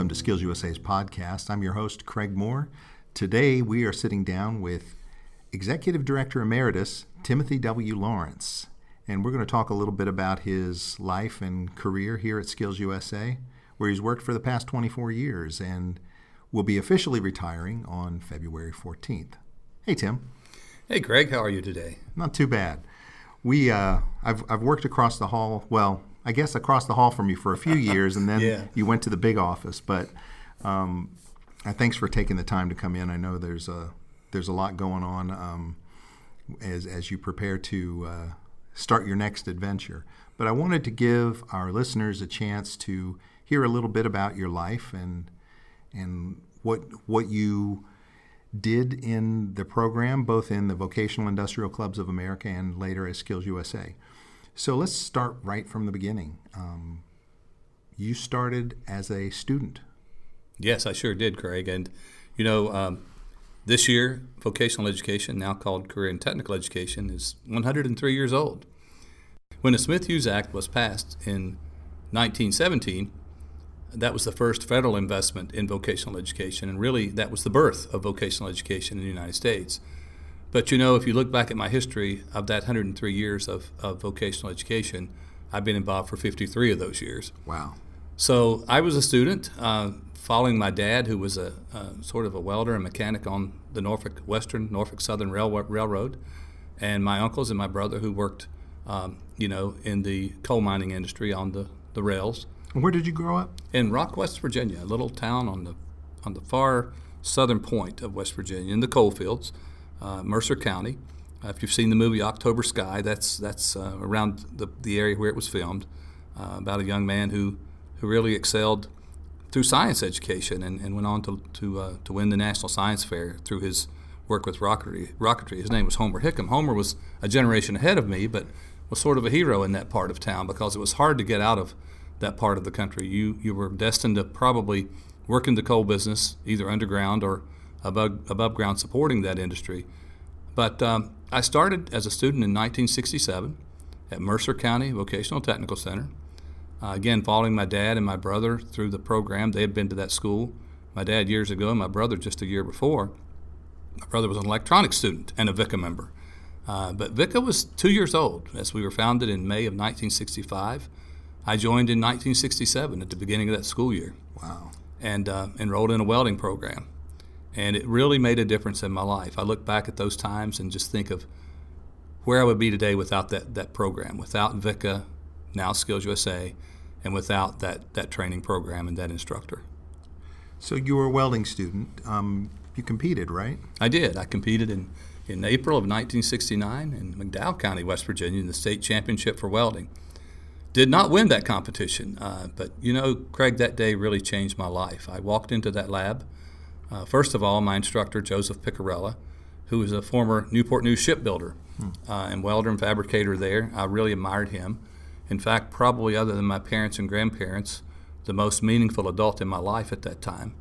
welcome to Skills USA's podcast. I'm your host, Craig Moore. Today we are sitting down with Executive Director Emeritus Timothy W. Lawrence, and we're going to talk a little bit about his life and career here at Skills USA, where he's worked for the past 24 years and will be officially retiring on February 14th. Hey, Tim. Hey, Craig. How are you today? Not too bad. We, uh, I've, I've worked across the hall. Well, I guess across the hall from you for a few years, and then Yeah. you went to the big office. But um, uh, thanks for taking the time to come in. I know there's a there's a lot going on um, as as you prepare to uh, start your next adventure. But I wanted to give our listeners a chance to hear a little bit about your life and and what what you did in the program, both in the Vocational Industrial Clubs of America and later as Skills USA. So let's start right from the beginning. Um, you started as a student. Yes, I sure did, Craig. And, you know, um, this year, vocational education, now called career and technical education, is 103 years old. When the Smith Hughes Act was passed in 1917, that was the first federal investment in vocational education, and really that was the birth of vocational education in the United States. But you know, if you look back at my history of that 103 years of, of vocational education, I've been involved for 53 of those years. Wow. So I was a student, uh, following my dad, who was a, a sort of a welder and mechanic on the Norfolk Western, Norfolk Southern Rail, Railroad, and my uncles and my brother, who worked, um, you know, in the coal mining industry on the, the rails Where did you grow up? in Rock, West Virginia, a little town on the on the far southern point of West Virginia, in the coal fields, uh, Mercer County. Uh, if you've seen the movie October Sky, that's that's uh, around the, the area where it was filmed, uh, about a young man who who really excelled through science education and, and went on to to, uh, to win the National Science Fair through his work with rocketry. Rocketry. His name was Homer Hickam. Homer was a generation ahead of me, but was sort of a hero in that part of town because it was hard to get out of that part of the country. You you were destined to probably work in the coal business, either underground or above above ground, supporting that industry. But um, I started as a student in 1967 at Mercer County Vocational Technical Center. Uh, again, following my dad and my brother through the program, they had been to that school. My dad years ago, and my brother just a year before. My brother was an electronics student and a VICA member. Uh, but VICA was two years old as we were founded in May of 1965. I joined in 1967 at the beginning of that school year Wow. and uh, enrolled in a welding program. And it really made a difference in my life. I look back at those times and just think of where I would be today without that, that program, without VICA, now Skills USA, and without that, that training program and that instructor. So you were a welding student. Um, you competed, right? I did. I competed in, in April of 1969 in McDowell County, West Virginia, in the state championship for welding. Did not win that competition, uh, but you know, Craig, that day really changed my life. I walked into that lab. Uh, first of all, my instructor, Joseph Picarella, who was a former Newport News shipbuilder uh, and welder and fabricator there, I really admired him. In fact, probably other than my parents and grandparents, the most meaningful adult in my life at that time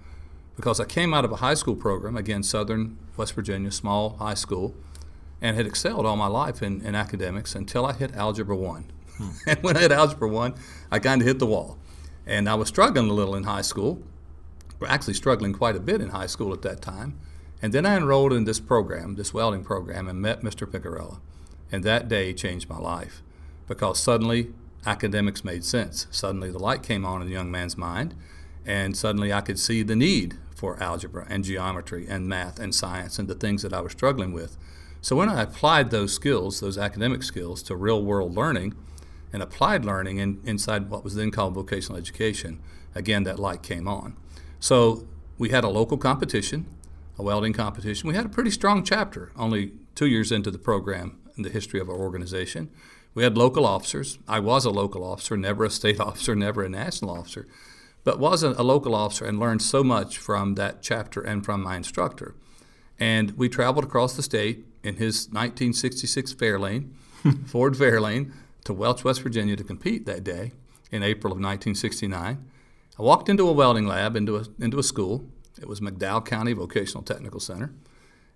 because I came out of a high school program, again, Southern West Virginia, small high school, and had excelled all my life in, in academics until I hit Algebra 1. and when I hit Algebra 1, I kind of hit the wall. And I was struggling a little in high school, actually struggling quite a bit in high school at that time. And then I enrolled in this program, this welding program, and met Mr. Picarella. And that day changed my life because suddenly academics made sense. Suddenly the light came on in the young man's mind, and suddenly I could see the need for algebra and geometry and math and science and the things that I was struggling with. So when I applied those skills, those academic skills, to real world learning and applied learning in, inside what was then called vocational education, again, that light came on. So we had a local competition, a welding competition. We had a pretty strong chapter, only two years into the program in the history of our organization. We had local officers. I was a local officer, never a state officer, never a national officer, but was a, a local officer and learned so much from that chapter and from my instructor. And we traveled across the state in his 1966 Fairlane, Ford Fairlane, to Welch, West Virginia to compete that day in April of 1969. I walked into a welding lab, into a, into a school. It was McDowell County Vocational Technical Center.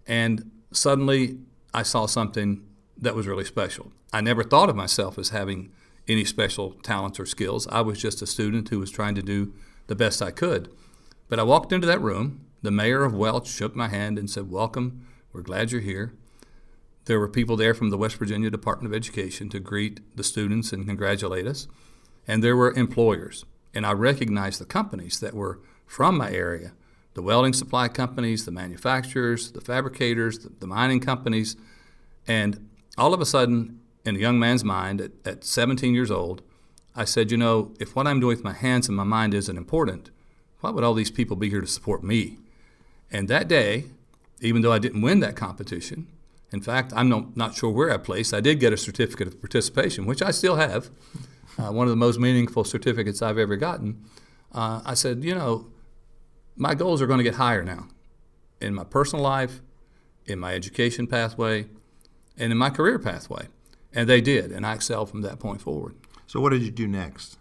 And suddenly I saw something that was really special. I never thought of myself as having any special talents or skills. I was just a student who was trying to do the best I could. But I walked into that room. The mayor of Welch shook my hand and said, Welcome. We're glad you're here. There were people there from the West Virginia Department of Education to greet the students and congratulate us. And there were employers. And I recognized the companies that were from my area the welding supply companies, the manufacturers, the fabricators, the, the mining companies. And all of a sudden, in a young man's mind at, at 17 years old, I said, you know, if what I'm doing with my hands and my mind isn't important, why would all these people be here to support me? And that day, even though I didn't win that competition, in fact, I'm no, not sure where I placed. I did get a certificate of participation, which I still have, uh, one of the most meaningful certificates I've ever gotten. Uh, I said, you know, my goals are going to get higher now in my personal life, in my education pathway, and in my career pathway. And they did, and I excelled from that point forward. So, what did you do next?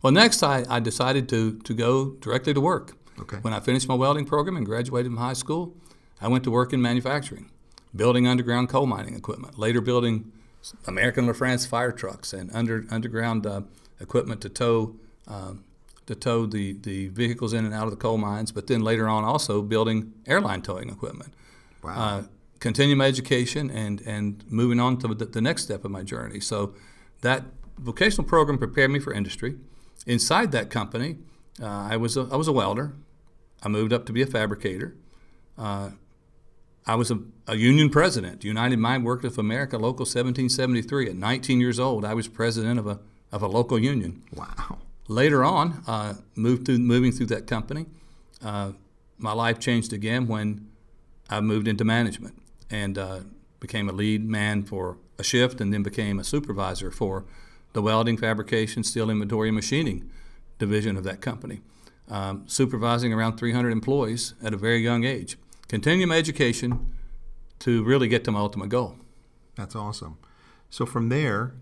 Well, next I, I decided to, to go directly to work. Okay. When I finished my welding program and graduated from high school, I went to work in manufacturing, building underground coal mining equipment, later building American LaFrance fire trucks and under, underground uh, equipment to tow um, to tow the, the vehicles in and out of the coal mines, but then later on also building airline towing equipment. Wow. Uh, continue my education and, and moving on to the, the next step of my journey. So that vocational program prepared me for industry. Inside that company, uh, I, was a, I was a welder. I moved up to be a fabricator. Uh, I was a, a, union president, United Mine Workers of America, Local 1773. At 19 years old, I was president of a, of a local union. Wow. Later on, uh, moved through, moving through that company, uh, my life changed again when I moved into management and uh, became a lead man for a shift and then became a supervisor for the welding, fabrication, steel inventory, and machining division of that company, um, supervising around 300 employees at a very young age. Continue my education to really get to my ultimate goal. That's awesome. So from there,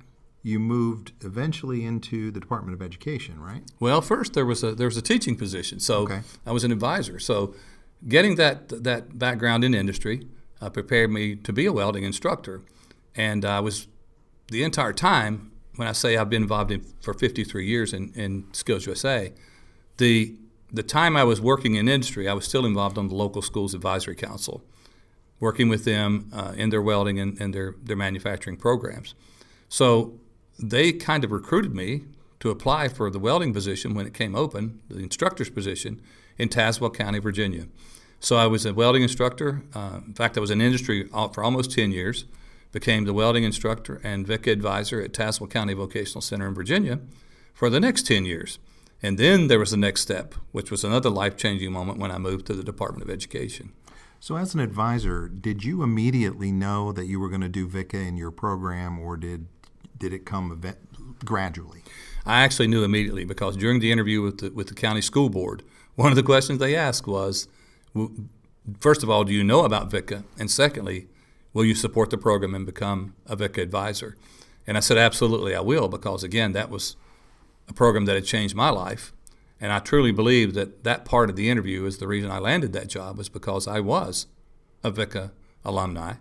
you moved eventually into the Department of Education, right? Well, first there was a there was a teaching position, so Okay. I was an advisor. So getting that that background in industry uh, prepared me to be a welding instructor, and I was the entire time. When I say I've been involved in for 53 years in, in Skills USA, the the time I was working in industry, I was still involved on the local schools advisory council, working with them uh, in their welding and, and their their manufacturing programs. So they kind of recruited me to apply for the welding position when it came open, the instructor's position in Tazewell County, Virginia. So I was a welding instructor. Uh, in fact, I was in industry for almost 10 years. Became the welding instructor and VICA advisor at Tazewell County Vocational Center in Virginia for the next 10 years. And then there was the next step, which was another life changing moment when I moved to the Department of Education. So, as an advisor, did you immediately know that you were going to do VICA in your program, or did did it come event- gradually? I actually knew immediately because during the interview with the, with the county school board, one of the questions they asked was, first of all, do you know about VICA? And secondly, will you support the program and become a VICA advisor? And I said, absolutely, I will, because again, that was a program that had changed my life. And I truly believe that that part of the interview is the reason I landed that job, was because I was a VICA alumni.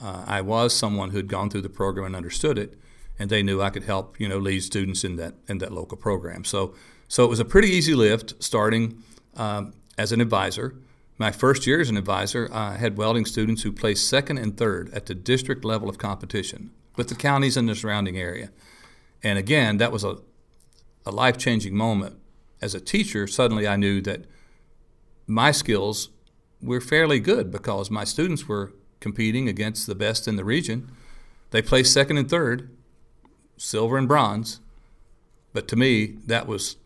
Uh, I was someone who'd gone through the program and understood it, and they knew I could help, you know, lead students in that in that local program. So, so it was a pretty easy lift starting um, as an advisor. My first year as an advisor, I had welding students who placed second and third at the district level of competition with the counties in the surrounding area. And again, that was a, a life changing moment. As a teacher, suddenly I knew that my skills were fairly good because my students were competing against the best in the region. They placed second and third, silver and bronze. But to me, that was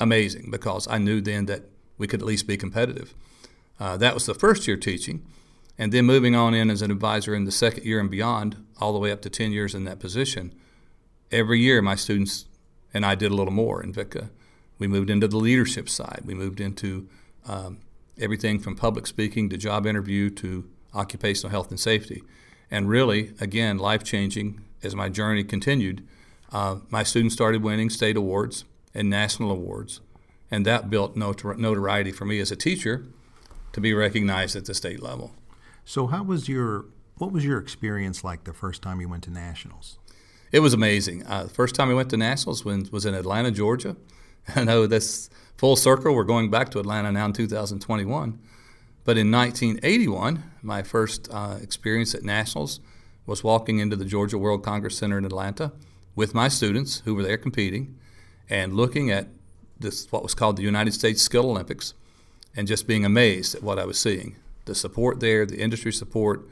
amazing because I knew then that we could at least be competitive. Uh, that was the first year teaching. And then moving on in as an advisor in the second year and beyond, all the way up to 10 years in that position. Every year, my students and I did a little more in VICA. We moved into the leadership side. We moved into um, everything from public speaking to job interview to occupational health and safety. And really, again, life changing as my journey continued. Uh, my students started winning state awards and national awards, and that built notor- notoriety for me as a teacher to be recognized at the state level. So, how was your what was your experience like the first time you went to nationals? It was amazing. Uh, the first time I went to nationals when, was in Atlanta, Georgia, I know this full circle. We're going back to Atlanta now in 2021. But in 1981, my first uh, experience at Nationals was walking into the Georgia World Congress Center in Atlanta with my students who were there competing and looking at this what was called the United States Skill Olympics and just being amazed at what I was seeing. The support there, the industry support,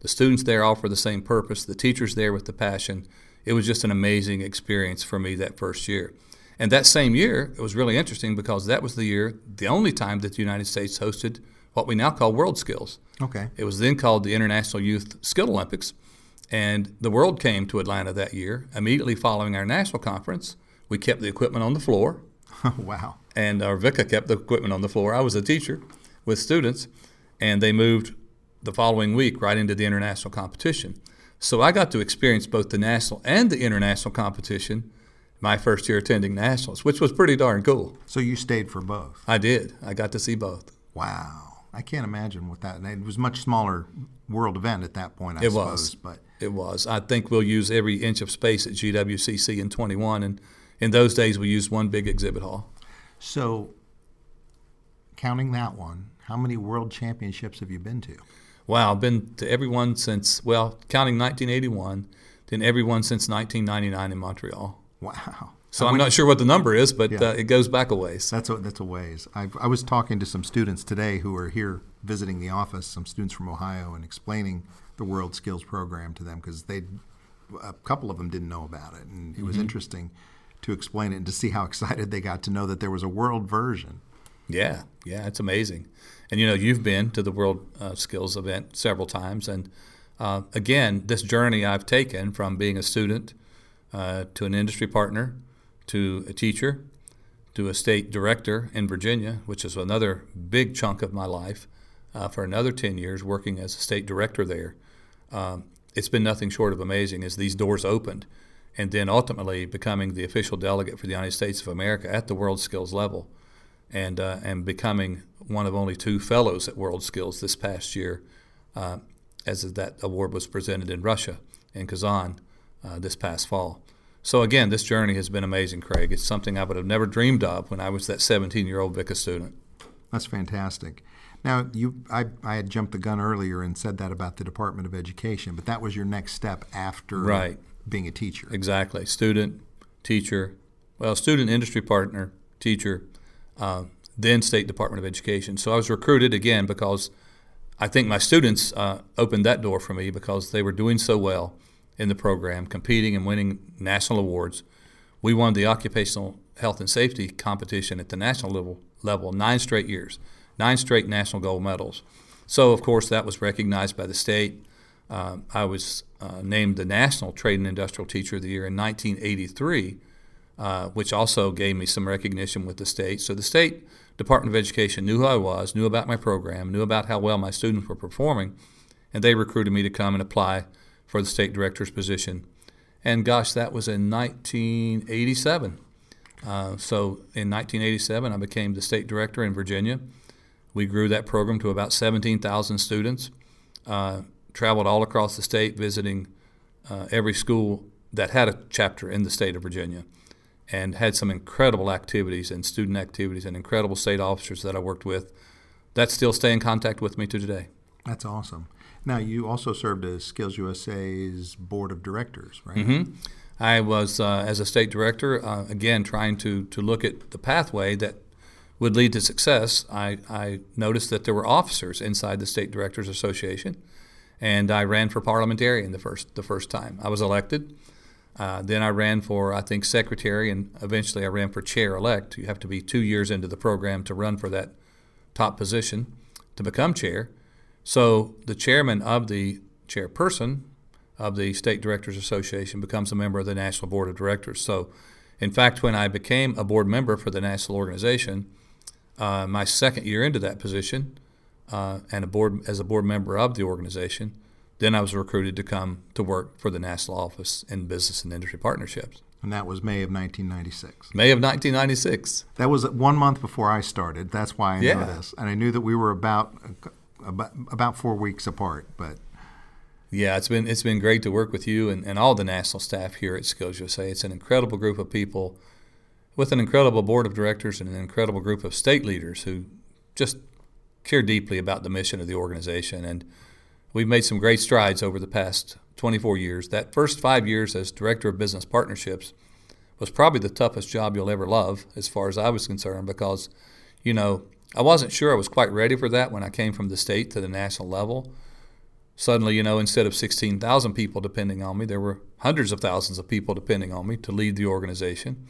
the students there all for the same purpose, the teachers there with the passion. It was just an amazing experience for me that first year. And that same year, it was really interesting because that was the year, the only time that the United States hosted what we now call World Skills. Okay. It was then called the International Youth Skill Olympics. And the world came to Atlanta that year. Immediately following our national conference, we kept the equipment on the floor. wow. And our VICA kept the equipment on the floor. I was a teacher with students, and they moved the following week right into the international competition. So I got to experience both the national and the international competition my first year attending nationals, which was pretty darn cool. So you stayed for both? I did. I got to see both. Wow. I can't imagine what that. It was a much smaller world event at that point. I it suppose, was, but it was. I think we'll use every inch of space at GWCC in 21, and in those days we used one big exhibit hall. So, counting that one, how many world championships have you been to? Wow, I've been to everyone since well, counting 1981, then everyone since 1999 in Montreal. Wow. So I'm not sure what the number is, but Yeah. uh, it goes back a ways. That's a, that's a ways. I, I was talking to some students today who are here visiting the office, some students from Ohio, and explaining the World Skills Program to them because they, a couple of them didn't know about it, and it was interesting to explain it and to see how excited they got to know that there was a world version. Yeah, yeah, it's amazing. And you know, you've been to the World uh, Skills event several times, and uh, again, this journey I've taken from being a student uh, to an industry partner to a teacher to a state director in Virginia, which is another big chunk of my life, uh, for another 10 years working as a state director there. Um, it's been nothing short of amazing as these doors opened, and then ultimately becoming the official delegate for the United States of America at the World Skills level and uh, and becoming one of only two fellows at World Skills this past year, uh, as that award was presented in Russia in Kazan uh, this past fall. So again, this journey has been amazing, Craig. It's something I would have never dreamed of when I was that 17-year-old VICA student. That's fantastic. Now, you, I, I had jumped the gun earlier and said that about the Department of Education, but that was your next step after Right. being a teacher. Exactly, student, teacher, well, student industry partner, teacher, uh, then State Department of Education. So I was recruited again because I think my students uh, opened that door for me because they were doing so well in the program, competing and winning national awards. We won the occupational health and safety competition at the national level, level nine straight years, nine straight national gold medals. So, of course, that was recognized by the state. Um, I was uh, named the National Trade and Industrial Teacher of the Year in 1983, uh, which also gave me some recognition with the state. So the state Department of Education knew who I was, knew about my program, knew about how well my students were performing, and they recruited me to come and apply for the state director's position. And gosh, that was in 1987. Uh, so in 1987, I became the state director in Virginia. We grew that program to about 17,000 students. Uh, traveled all across the state, visiting uh, every school that had a chapter in the state of Virginia, and had some incredible activities and student activities and incredible state officers that I worked with that still stay in contact with me to today. That's awesome. Now, you also served as Skills USA's board of directors, right? Mm-hmm. I was, uh, as a state director, uh, again trying to to look at the pathway that would lead to success. I, I noticed that there were officers inside the State Directors Association, and I ran for parliamentarian the first the first time. I was elected. Uh, then I ran for I think secretary, and eventually I ran for chair elect. You have to be two years into the program to run for that top position to become chair. So the chairman of the chairperson of the State Directors Association becomes a member of the National Board of Directors. So, in fact, when I became a board member for the national organization, uh, my second year into that position, uh, and a board as a board member of the organization, then I was recruited to come to work for the national office in business and industry partnerships. And that was May of 1996. May of 1996. That was one month before I started. That's why I Yeah. know this. And I knew that we were about, about, about four weeks apart, but Yeah, it's been it's been great to work with you and, and all the national staff here at Skills USA. It's an incredible group of people. with an incredible board of directors and an incredible group of state leaders who just care deeply about the mission of the organization. And we've made some great strides over the past 24 years. That first five years as director of business partnerships was probably the toughest job you'll ever love, as far as I was concerned, because, you know, I wasn't sure I was quite ready for that when I came from the state to the national level. Suddenly, you know, instead of 16,000 people depending on me, there were hundreds of thousands of people depending on me to lead the organization.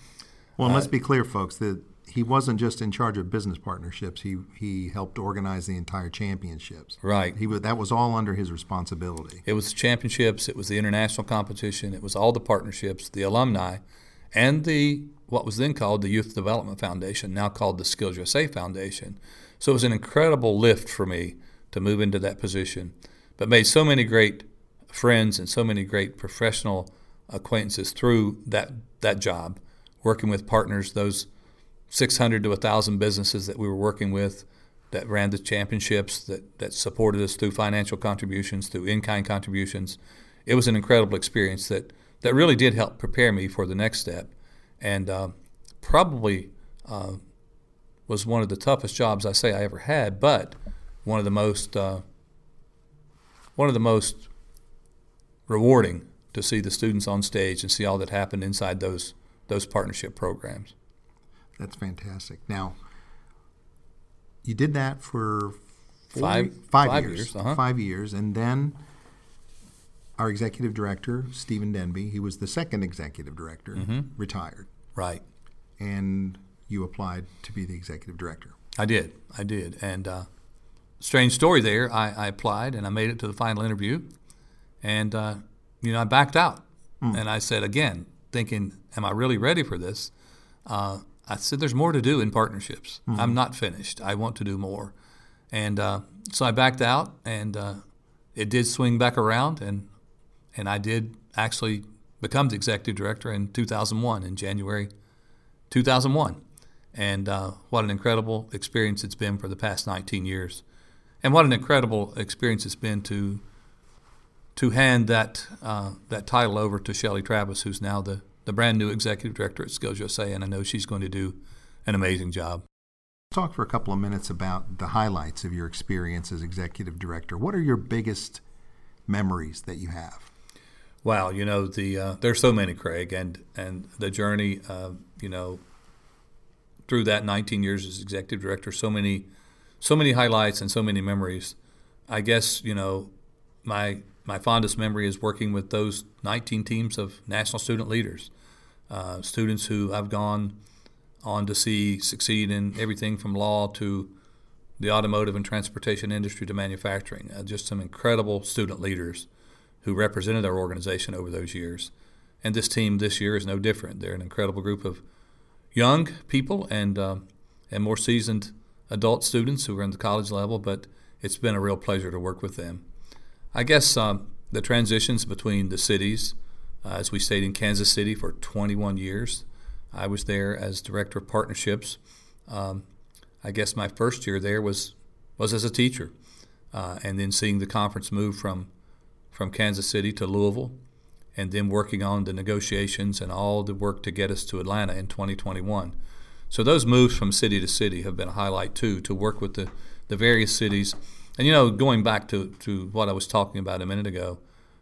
Well, uh, let's be clear, folks, that he wasn't just in charge of business partnerships. He he helped organize the entire championships. Right. He that was all under his responsibility. It was the championships, it was the international competition, it was all the partnerships, the alumni, and the what was then called the Youth Development Foundation, now called the Skills USA Foundation. So it was an incredible lift for me to move into that position, but made so many great friends and so many great professional acquaintances through that that job, working with partners, those 600 to 1,000 businesses that we were working with that ran the championships, that, that supported us through financial contributions, through in kind contributions. It was an incredible experience that, that really did help prepare me for the next step. And uh, probably uh, was one of the toughest jobs I say I ever had, but one of the most uh, one of the most rewarding to see the students on stage and see all that happened inside those those partnership programs. That's fantastic. Now, you did that for four- Five- five five years, years, uh-huh. five years, and then our executive director, Stephen Denby, he was the second executive director, Mm-hmm. retired, Right. and you applied to be the executive director. I did. I did. And uh, strange story there. I, I applied and I made it to the final interview, and uh, you know I backed out. And I said again, thinking, "Am I really ready for this?" Uh, I said, "There's more to do in partnerships. I'm not finished. I want to do more." And uh, so I backed out, and uh, it did swing back around, and and I did actually become the executive director in 2001 in January 2001. And uh, what an incredible experience it's been for the past 19 years. And what an incredible experience it's been to to hand that uh, that title over to Chelle Travis, who's now the, the brand new executive director at Skills USA, and I know she's going to do an amazing job. Talk for a couple of minutes about the highlights of your experience as executive director. What are your biggest memories that you have? Wow, you know the uh, there's so many, Craig, and and the journey, uh, you know, through that 19 years as executive director, so many, so many highlights and so many memories. I guess you know, my my fondest memory is working with those 19 teams of national student leaders, uh, students who I've gone on to see succeed in everything from law to the automotive and transportation industry to manufacturing. Uh, just some incredible student leaders who represented our organization over those years. And this team this year is no different. They're an incredible group of young people and uh, and more seasoned adult students who are in the college level. But it's been a real pleasure to work with them. I guess um, the transitions between the cities, uh, as we stayed in Kansas City for 21 years, I was there as director of partnerships. Um, I guess my first year there was was as a teacher, uh, and then seeing the conference move from from Kansas City to Louisville, and then working on the negotiations and all the work to get us to Atlanta in 2021. So those moves from city to city have been a highlight too, to work with the, the various cities. And you know, going back to, to what I was talking about a minute ago,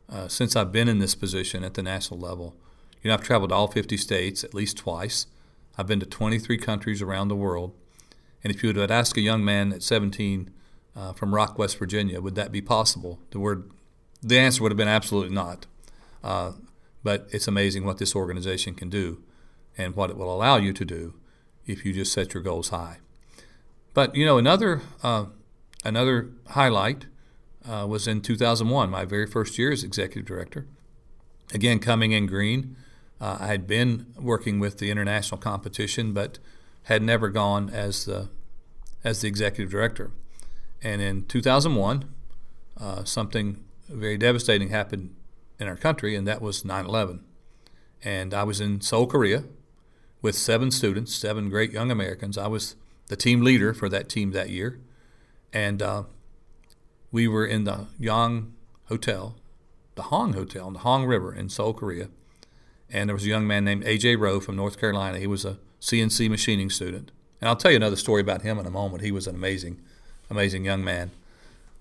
uh, since I've been in this position at the national level, you know, I've traveled to all 50 states at least twice. I've been to 23 countries around the world. And if you would ask a young man at 17 uh, from Rock, West Virginia, would that be possible? The word, the answer would have been absolutely not. Uh, but it's amazing what this organization can do and what it will allow you to do if you just set your goals high. But you know, another uh, another highlight uh, was in 2001, my very first year as executive director. Again, coming in green, uh, I had been working with the international competition, but had never gone as the as the executive director. And in 2001, uh, something very devastating happened in our country, and that was 9 11. And I was in Seoul, Korea, with seven students, seven great young Americans. I was the team leader for that team that year. And uh, we were in the Yang Hotel, the Hong Hotel on the Hong River in Seoul, Korea. And there was a young man named A.J. Rowe from North Carolina. He was a CNC machining student. And I'll tell you another story about him in a moment. He was an amazing, amazing young man.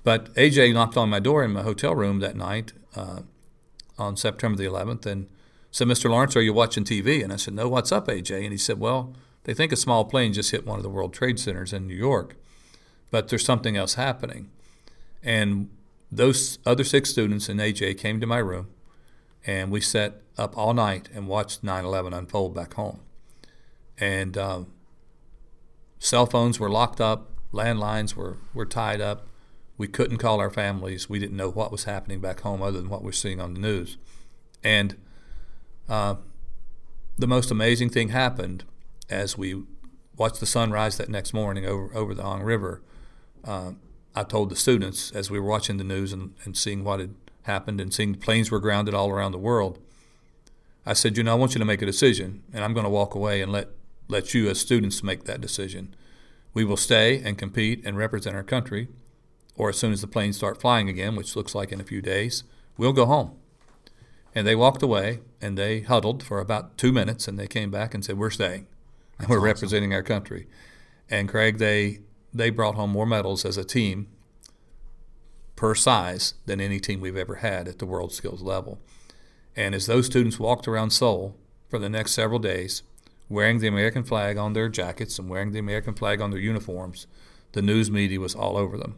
But AJ knocked on my door in my hotel room that night uh, on September the 11th and said, Mr. Lawrence, are you watching TV? And I said, No, what's up, AJ? And he said, Well, they think a small plane just hit one of the World Trade Centers in New York, but there's something else happening. And those other six students and AJ came to my room, and we sat up all night and watched 9 11 unfold back home. And um, cell phones were locked up, landlines were, were tied up. We couldn't call our families. We didn't know what was happening back home other than what we're seeing on the news. And uh, the most amazing thing happened as we watched the sun rise that next morning over, over the Ong River. Uh, I told the students as we were watching the news and, and seeing what had happened and seeing planes were grounded all around the world, I said, you know, I want you to make a decision, and I'm going to walk away and let, let you as students make that decision. We will stay and compete and represent our country, or as soon as the planes start flying again, which looks like in a few days, we'll go home. And they walked away and they huddled for about two minutes and they came back and said, We're staying. And we're awesome. representing our country. And Craig, they they brought home more medals as a team per size than any team we've ever had at the world skills level. And as those students walked around Seoul for the next several days, wearing the American flag on their jackets and wearing the American flag on their uniforms, the news media was all over them.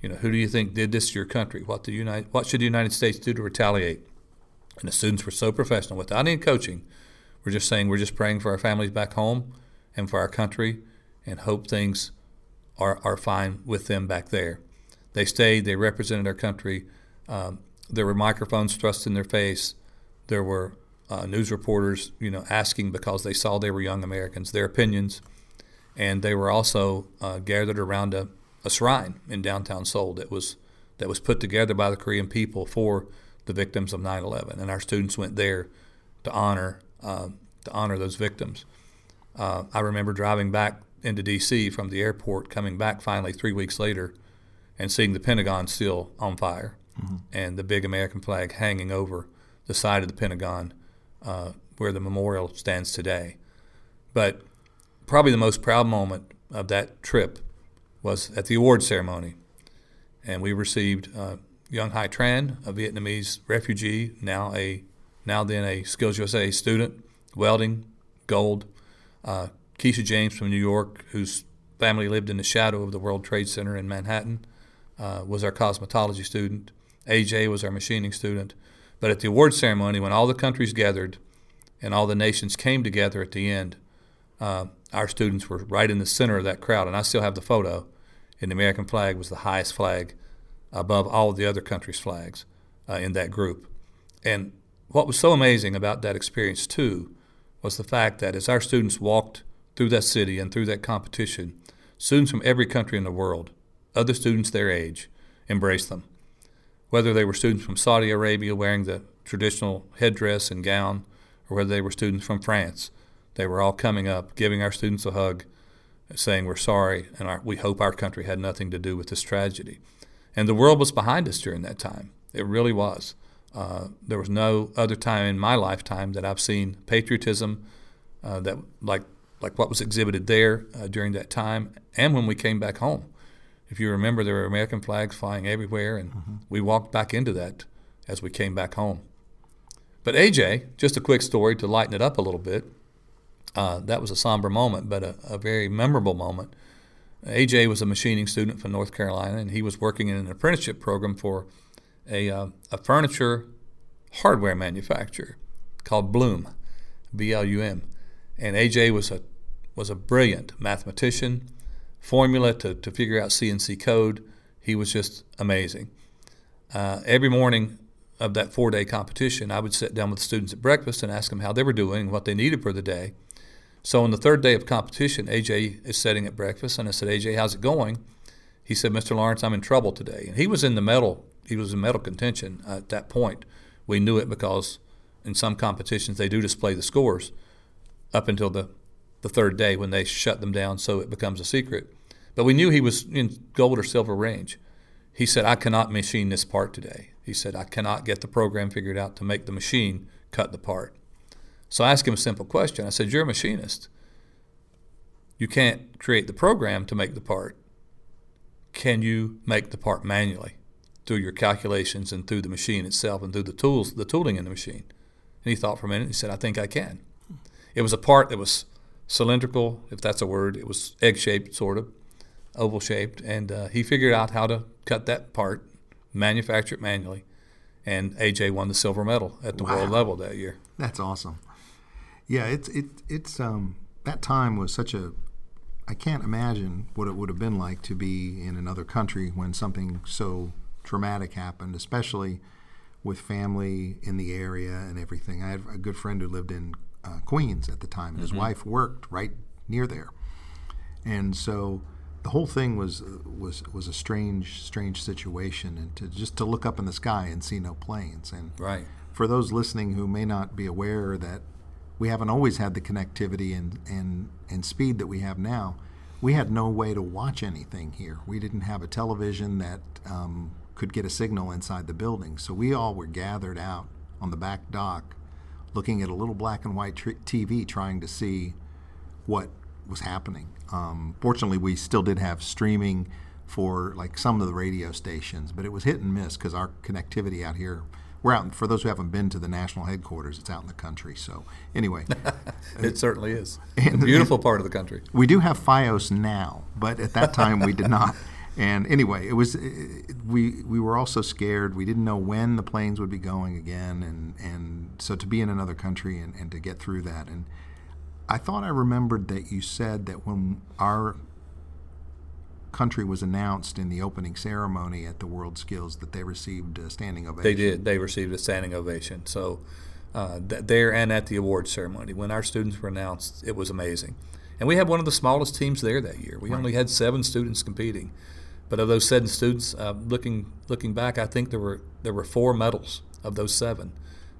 You know, who do you think did this to your country? What, the United, what should the United States do to retaliate? And the students were so professional without any coaching. We're just saying we're just praying for our families back home and for our country and hope things are, are fine with them back there. They stayed, they represented our country. Um, there were microphones thrust in their face. There were uh, news reporters, you know, asking because they saw they were young Americans their opinions, and they were also uh, gathered around a, a shrine in downtown Seoul that was that was put together by the Korean people for the victims of 9/11, and our students went there to honor uh, to honor those victims. Uh, I remember driving back into D.C. from the airport, coming back finally three weeks later, and seeing the Pentagon still on fire mm-hmm. and the big American flag hanging over the side of the Pentagon uh, where the memorial stands today. But probably the most proud moment of that trip was at the award ceremony, and we received uh, Young Hai Tran, a Vietnamese refugee, now a now then a Skills USA student, welding, gold. Uh, Keisha James from New York, whose family lived in the shadow of the World Trade Center in Manhattan, uh, was our cosmetology student. AJ was our machining student. But at the award ceremony, when all the countries gathered and all the nations came together at the end, uh, our students were right in the center of that crowd. And I still have the photo. And the American flag was the highest flag above all the other countries' flags uh, in that group. And what was so amazing about that experience, too, was the fact that as our students walked through that city and through that competition, students from every country in the world, other students their age, embraced them. Whether they were students from Saudi Arabia wearing the traditional headdress and gown, or whether they were students from France, they were all coming up, giving our students a hug, saying we're sorry and our, we hope our country had nothing to do with this tragedy. And the world was behind us during that time. It really was. Uh, there was no other time in my lifetime that I've seen patriotism uh, that like like what was exhibited there uh, during that time, and when we came back home. If you remember, there were American flags flying everywhere, and mm-hmm. we walked back into that as we came back home. But AJ, just a quick story to lighten it up a little bit. Uh, that was a somber moment, but a, a, very memorable moment. AJ was a machining student from North Carolina, and he was working in an apprenticeship program for a, uh, a furniture hardware manufacturer called Blum, B L U M. And AJ was a was a brilliant mathematician, formula to, to figure out CNC code. He was just amazing. Uh, every morning of that four day competition, I would sit down with students at breakfast and ask them how they were doing, what they needed for the day. So on the third day of competition, AJ is sitting at breakfast, and I said, AJ, how's it going? He said, Mr. Lawrence, I'm in trouble today. And he was in the medal, he was in medal contention at that point. We knew it because in some competitions they do display the scores up until the the third day when they shut them down so it becomes a secret. But we knew he was in gold or silver range. He said, I cannot machine this part today. He said, I cannot get the program figured out to make the machine cut the part. So I asked him a simple question. I said, You're a machinist. you can't create the program to make the part. Can you make the part manually through your calculations and through the machine itself and through the tools, the tooling in the machine? And he thought for a minute. He said, "I think I can." It was a part that was cylindrical, if that's a word. It was egg-shaped, sort of, oval-shaped, and uh, he figured out how to cut that part, manufacture it manually, and AJ won the silver medal at the Wow. world level that year. That's awesome. Yeah, it's it it's um that time was such a I can't imagine what it would have been like to be in another country when something so traumatic happened, especially with family in the area and everything. I had a good friend who lived in uh, Queens at the time, and his wife worked right near there, and so the whole thing was was was a strange strange situation, and to just to look up in the sky and see no planes and Right. for those listening who may not be aware that we haven't always had the connectivity and, and, and speed that we have now, we had no way to watch anything here. We didn't have a television that um, could get a signal inside the building. So we all were gathered out on the back dock looking at a little black and white tr- TV trying to see what was happening. Um, fortunately, we still did have streaming for like some of the radio stations, but it was hit and miss because our connectivity out here. We're out. For those who haven't been to the national headquarters, it's out in the country. So anyway, It certainly is. And- a beautiful part of the country. we do have FiOS now, but at that time we did not. And anyway, it was it, we we were also scared. We didn't know when the planes would be going again, and and so to be in another country and, and to get through that. And I thought I remembered that you said that when our country was announced in the opening ceremony at the World Skills that they received a standing ovation. They did. They received a standing ovation. So uh, th- there and at the award ceremony, when our students were announced, it was amazing. And we had one of the smallest teams there that year. We only had seven students competing, but of those seven students, uh, looking looking back, I think there were there were four medals of those seven,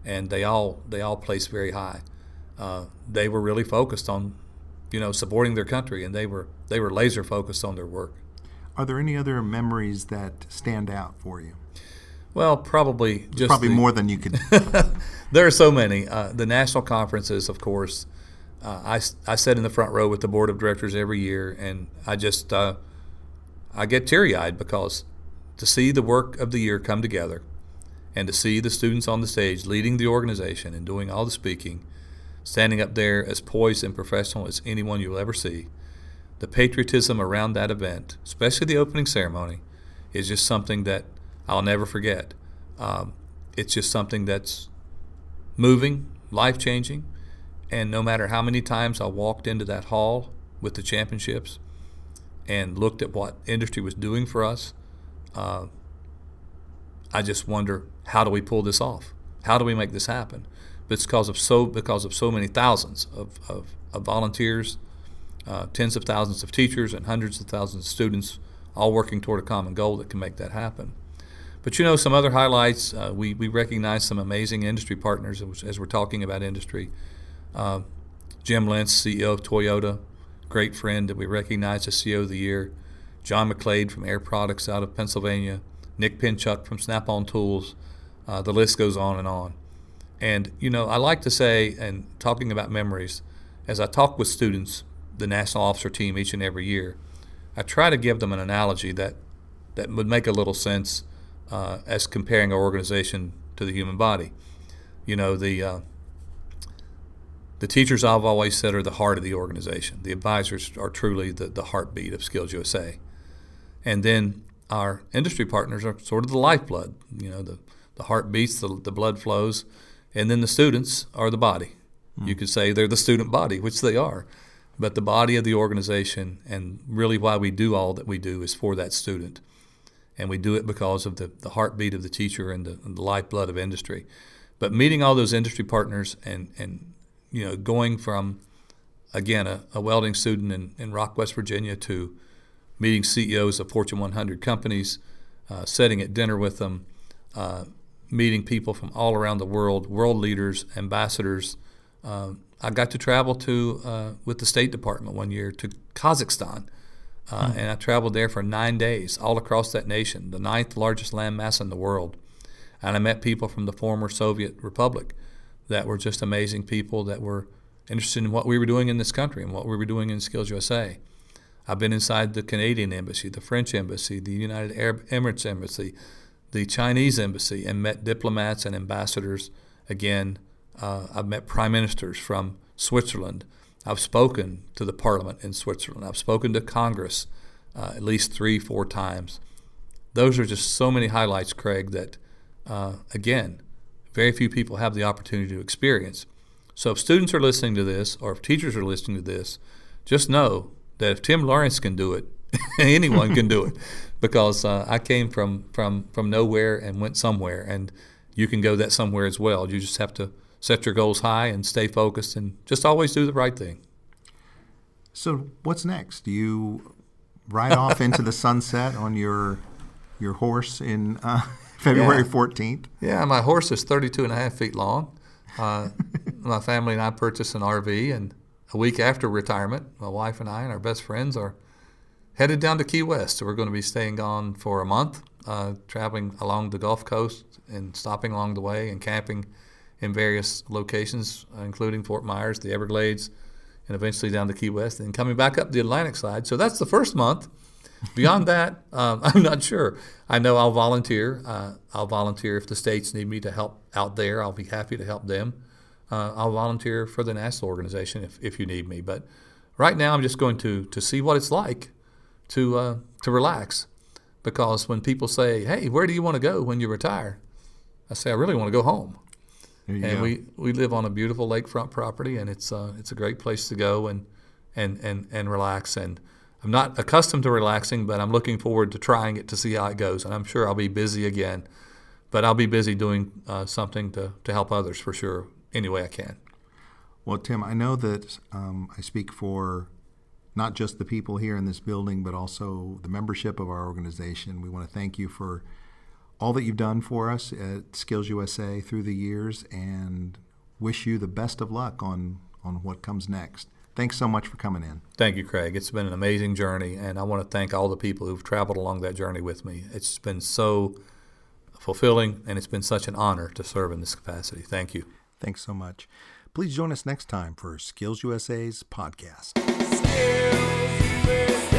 and they all they all placed very high. Uh, they were really focused on, you know, supporting their country, and they were they were laser focused on their work. Are there any other memories that stand out for you? Well, probably just Probably the- more than you could. there are so many. Uh, the national conferences, of course. Uh, I, I sit in the front row with the board of directors every year, and I just uh, I get teary eyed because to see the work of the year come together, and to see the students on the stage leading the organization and doing all the speaking, standing up there as poised and professional as anyone you'll ever see, the patriotism around that event, especially the opening ceremony, is just something that I'll never forget. Um, it's just something that's moving, life changing. And no matter how many times I walked into that hall with the championships and looked at what industry was doing for us, uh, I just wonder how do we pull this off? How do we make this happen? But it's because of so because of so many thousands of, of, of volunteers, uh, tens of thousands of teachers, and hundreds of thousands of students all working toward a common goal that can make that happen. But you know, some other highlights, uh, we, we recognize some amazing industry partners as, as we're talking about industry. Uh, Jim Lentz, CEO of Toyota, great friend that we recognize as CEO of the Year. John McGlade from Air Products out of Pennsylvania. Nick Pinchuk from Snap On Tools. Uh, the list goes on and on. And, you know, I like to say, and talking about memories, as I talk with students, the national officer team each and every year, I try to give them an analogy that, that would make a little sense uh, as comparing our organization to the human body. You know, the uh, the teachers I've always said are the heart of the organization. The advisors are truly the, the heartbeat of Skills USA. And then our industry partners are sort of the lifeblood. You know, the, the heart beats, the, the blood flows. And then the students are the body. Hmm. You could say they're the student body, which they are. But the body of the organization and really why we do all that we do is for that student. And we do it because of the, the heartbeat of the teacher and the, and the lifeblood of industry. But meeting all those industry partners and, and you know, going from, again, a, a welding student in, in Rock, West Virginia to meeting CEOs of Fortune 100 companies, uh, sitting at dinner with them, uh, meeting people from all around the world, world leaders, ambassadors. Uh, I got to travel to uh, with the State Department one year to Kazakhstan, uh, and I traveled there for nine days, all across that nation, the ninth largest landmass in the world. And I met people from the former Soviet Republic that were just amazing people that were interested in what we were doing in this country and what we were doing in Skills USA. I've been inside the Canadian embassy, the French embassy, the United Arab Emirates embassy, the Chinese embassy, and met diplomats and ambassadors. Again, uh, I've met prime ministers from Switzerland. I've spoken to the parliament in Switzerland. I've spoken to Congress uh, at least three, four times. Those are just so many highlights, Craig, that, uh, again, very few people have the opportunity to experience. So if students are listening to this or if teachers are listening to this, just know that if Tim Lawrence can do it, anyone can do it because uh, I came from, from, from nowhere and went somewhere, and you can go that somewhere as well. You just have to set your goals high and stay focused and just always do the right thing. So, what's next? Do you ride off into the sunset on your your horse in uh, February Yeah. 14th? Yeah, my horse is 32 and a half feet long. Uh, my family and I purchased an RV, and a week after retirement, my wife and I and our best friends are headed down to Key West. So we're going to be staying gone for a month, uh, traveling along the Gulf Coast and stopping along the way and camping in various locations, including Fort Myers, the Everglades, and eventually down to Key West, and coming back up the Atlantic side. So that's the first month. Beyond that, um, I'm not sure. I know I'll volunteer. Uh, I'll volunteer if the states need me to help out there. I'll be happy to help them. Uh, I'll volunteer for the national organization if, if you need me. But right now, I'm just going to to see what it's like to uh, to relax, because when people say, "Hey, where do you want to go when you retire?" I say, "I really want to go home." And go. we, we live on a beautiful lakefront property, and it's uh, it's a great place to go and and, and and relax. And I'm not accustomed to relaxing, but I'm looking forward to trying it to see how it goes. And I'm sure I'll be busy again, but I'll be busy doing uh, something to, to help others for sure, any way I can. Well, Tim, I know that um, I speak for not just the people here in this building, but also the membership of our organization. We want to thank you for all that you've done for us at Skills USA through the years and wish you the best of luck on, on what comes next. Thanks so much for coming in. Thank you, Craig. It's been an amazing journey, and I want to thank all the people who've traveled along that journey with me. It's been so fulfilling, and it's been such an honor to serve in this capacity. Thank you. Thanks so much. Please join us next time for Skills USA's podcast. skills